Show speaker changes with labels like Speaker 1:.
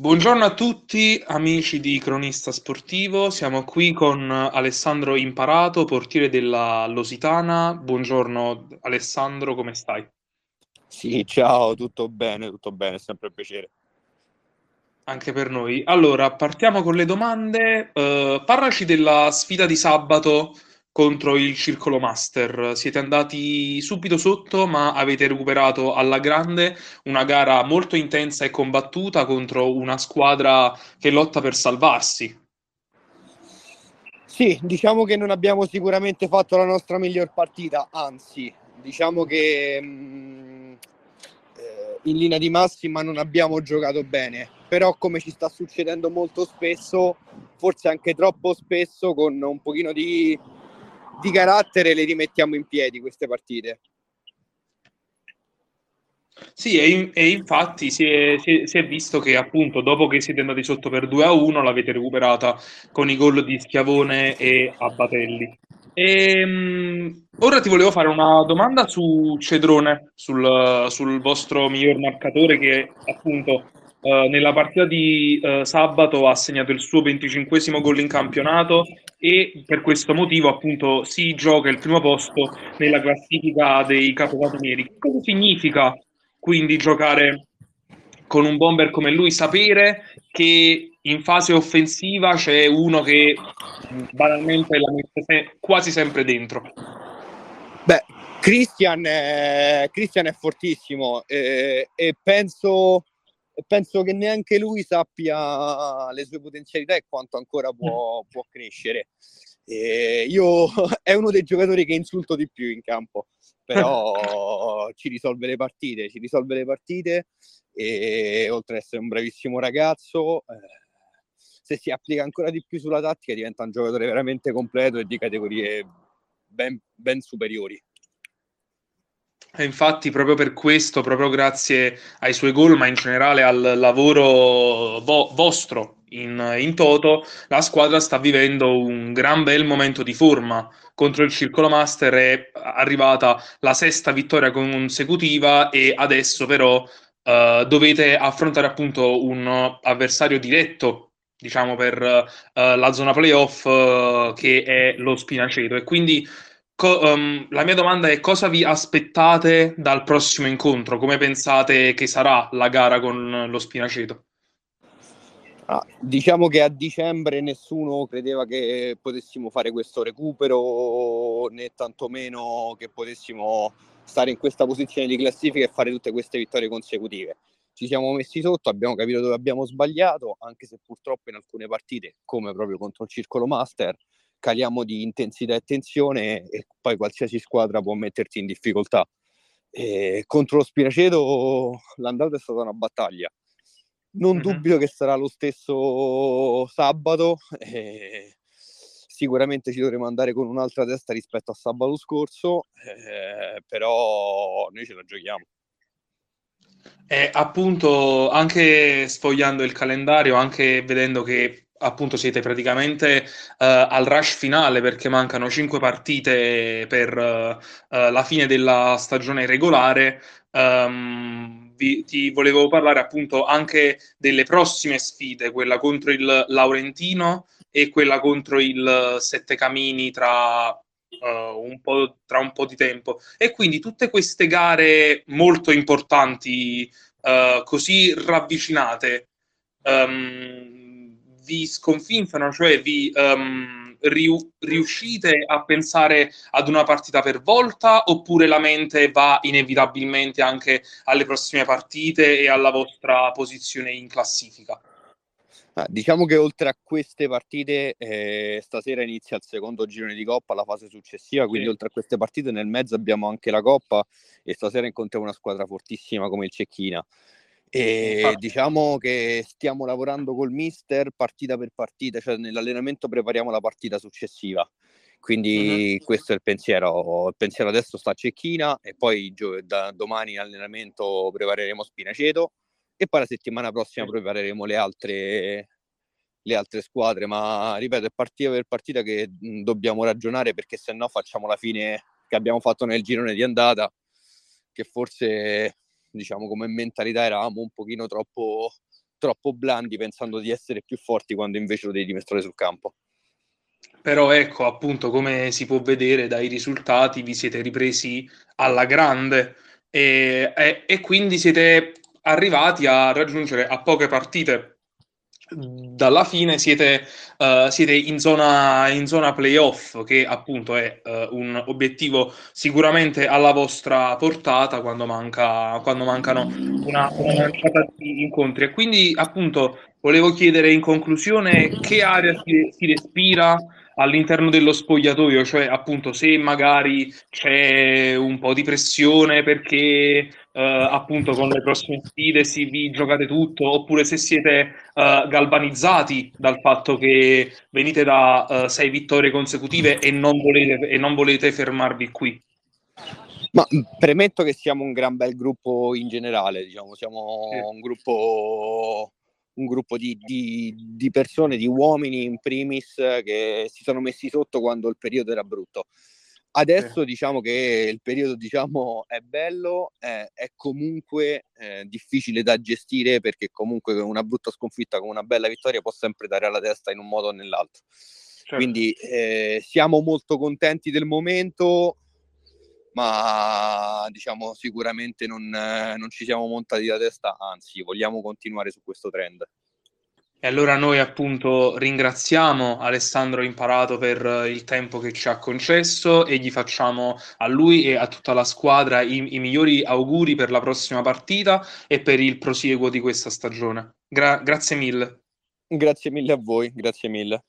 Speaker 1: Buongiorno a tutti amici di Cronista Sportivo, siamo qui con Alessandro Imparato, portiere della Lositana. Buongiorno Alessandro, come stai?
Speaker 2: Sì, ciao, tutto bene, tutto bene, sempre un piacere.
Speaker 1: Anche per noi. Allora, partiamo con le domande. Uh, parlaci della sfida di sabato contro il Circolo Master. Siete andati subito sotto, ma avete recuperato alla grande una gara molto intensa e combattuta contro una squadra che lotta per salvarsi.
Speaker 2: Sì, diciamo che non abbiamo sicuramente fatto la nostra miglior partita, anzi, diciamo che mh, mm, eh, in linea di massima non abbiamo giocato bene, però come ci sta succedendo molto spesso, forse anche troppo spesso, con un pochino di di carattere le rimettiamo in piedi queste partite.
Speaker 1: Sì, e, e infatti si è, si, è, si è, visto che appunto dopo che siete andati sotto per 2 a 1 l'avete recuperata con i gol di Schiavone e Abbatelli. E, um, ora ti volevo fare una domanda su Cedrone, sul, sul vostro miglior marcatore che appunto Uh, nella partita di uh, sabato ha segnato il suo 25 gol in campionato e per questo motivo appunto si gioca il primo posto nella classifica dei capocannonieri. Cosa significa quindi giocare con un bomber come lui? Sapere che in fase offensiva c'è uno che banalmente la mette quasi sempre dentro.
Speaker 2: Beh, Christian è, Christian è fortissimo eh, e penso penso che neanche lui sappia le sue potenzialità e quanto ancora può, può crescere. E io è uno dei giocatori che insulto di più in campo, però ci risolve le partite, ci risolve le partite e oltre ad essere un bravissimo ragazzo, eh, se si applica ancora di più sulla tattica diventa un giocatore veramente completo e di categorie ben, ben superiori.
Speaker 1: E infatti, proprio per questo, proprio grazie ai suoi gol, ma in generale al lavoro vo- vostro in, in, toto, la squadra sta vivendo un gran bel momento di forma. Contro il Circolo Master è arrivata la sesta vittoria consecutiva e adesso però uh, dovete affrontare appunto un avversario diretto diciamo per uh, la zona playoff uh, che è lo Spinaceto e quindi Co- um, la mia domanda è cosa vi aspettate dal prossimo incontro? Come pensate che sarà la gara con lo Spinaceto?
Speaker 2: Ah, diciamo che a dicembre nessuno credeva che potessimo fare questo recupero né tantomeno che potessimo stare in questa posizione di classifica e fare tutte queste vittorie consecutive. Ci siamo messi sotto, abbiamo capito dove abbiamo sbagliato, anche se purtroppo in alcune partite, come proprio contro il Circolo Master, caliamo di intensità e tensione e poi qualsiasi squadra può metterti in difficoltà. E contro lo Spinaceto l'andata è stata una battaglia. Non mm-hmm. dubito che sarà lo stesso sabato. E sicuramente ci dovremo andare con un'altra testa rispetto a sabato scorso, eh, però noi ce la giochiamo.
Speaker 1: E appunto, anche sfogliando il calendario, anche vedendo che appunto siete praticamente uh, al rush finale perché mancano cinque partite per uh, la fine della stagione regolare. Um, vi, ti volevo parlare appunto anche delle prossime sfide, quella contro il Laurentino e quella contro il Sette Camini tra, uh, un, po', tra un po' di tempo. E quindi tutte queste gare molto importanti, così ravvicinate. Um, vi sconfinzano, cioè vi um, riu- riuscite a pensare ad una partita per volta oppure la mente va inevitabilmente anche alle prossime partite e alla vostra posizione in classifica?
Speaker 2: Ah, diciamo che oltre a queste partite, eh, stasera inizia il secondo girone di Coppa, la fase successiva, quindi sì. oltre a queste partite nel mezzo abbiamo anche la Coppa e stasera incontriamo una squadra fortissima come il Cecchina. E diciamo che stiamo lavorando col mister partita per partita, cioè nell'allenamento prepariamo la partita successiva. Quindi uh-huh. questo è il pensiero. Il pensiero adesso sta a Cecchina e poi da domani in allenamento prepareremo Spinaceto e poi la settimana prossima prepareremo le altre, le altre squadre. Ma ripeto, è partita per partita che dobbiamo ragionare perché se no facciamo la fine che abbiamo fatto nel girone di andata, che forse diciamo come mentalità eravamo un pochino troppo troppo blandi pensando di essere più forti quando invece lo devi dimostrare sul campo.
Speaker 1: Però ecco, appunto, come si può vedere dai risultati, vi siete ripresi alla grande e, e, e quindi siete arrivati a raggiungere a poche partite dalla fine siete, uh, siete in, zona, in, zona, playoff, che appunto è uh, un obiettivo sicuramente alla vostra portata quando, manca, quando mancano una, una di incontri. E quindi appunto volevo chiedere in conclusione che area si, si respira all'interno dello spogliatoio, cioè appunto se magari c'è un po' di pressione perché eh, appunto con le prossime sfide si vi giocate tutto, oppure se siete eh, galvanizzati dal fatto che venite da eh, sei vittorie consecutive e non, volete, e non volete fermarvi qui.
Speaker 2: Ma premetto che siamo un gran bel gruppo in generale, diciamo, siamo sì. un gruppo un gruppo di, di, di, persone, di uomini in primis, che si sono messi sotto quando il periodo era brutto. Adesso sì. diciamo che il periodo diciamo, è bello, eh, è comunque eh, difficile da gestire perché comunque una brutta sconfitta con una bella vittoria può sempre dare alla testa in un modo o nell'altro. Certo. Quindi eh, siamo molto contenti del momento, ma diciamo sicuramente non, non ci siamo montati la testa, anzi vogliamo continuare su questo trend.
Speaker 1: E allora noi appunto ringraziamo Alessandro Imparato per il tempo che ci ha concesso e gli facciamo a lui e a tutta la squadra i, i migliori auguri per la prossima partita e per il prosieguo di questa stagione. Gra- grazie mille.
Speaker 2: Grazie mille a voi, grazie mille.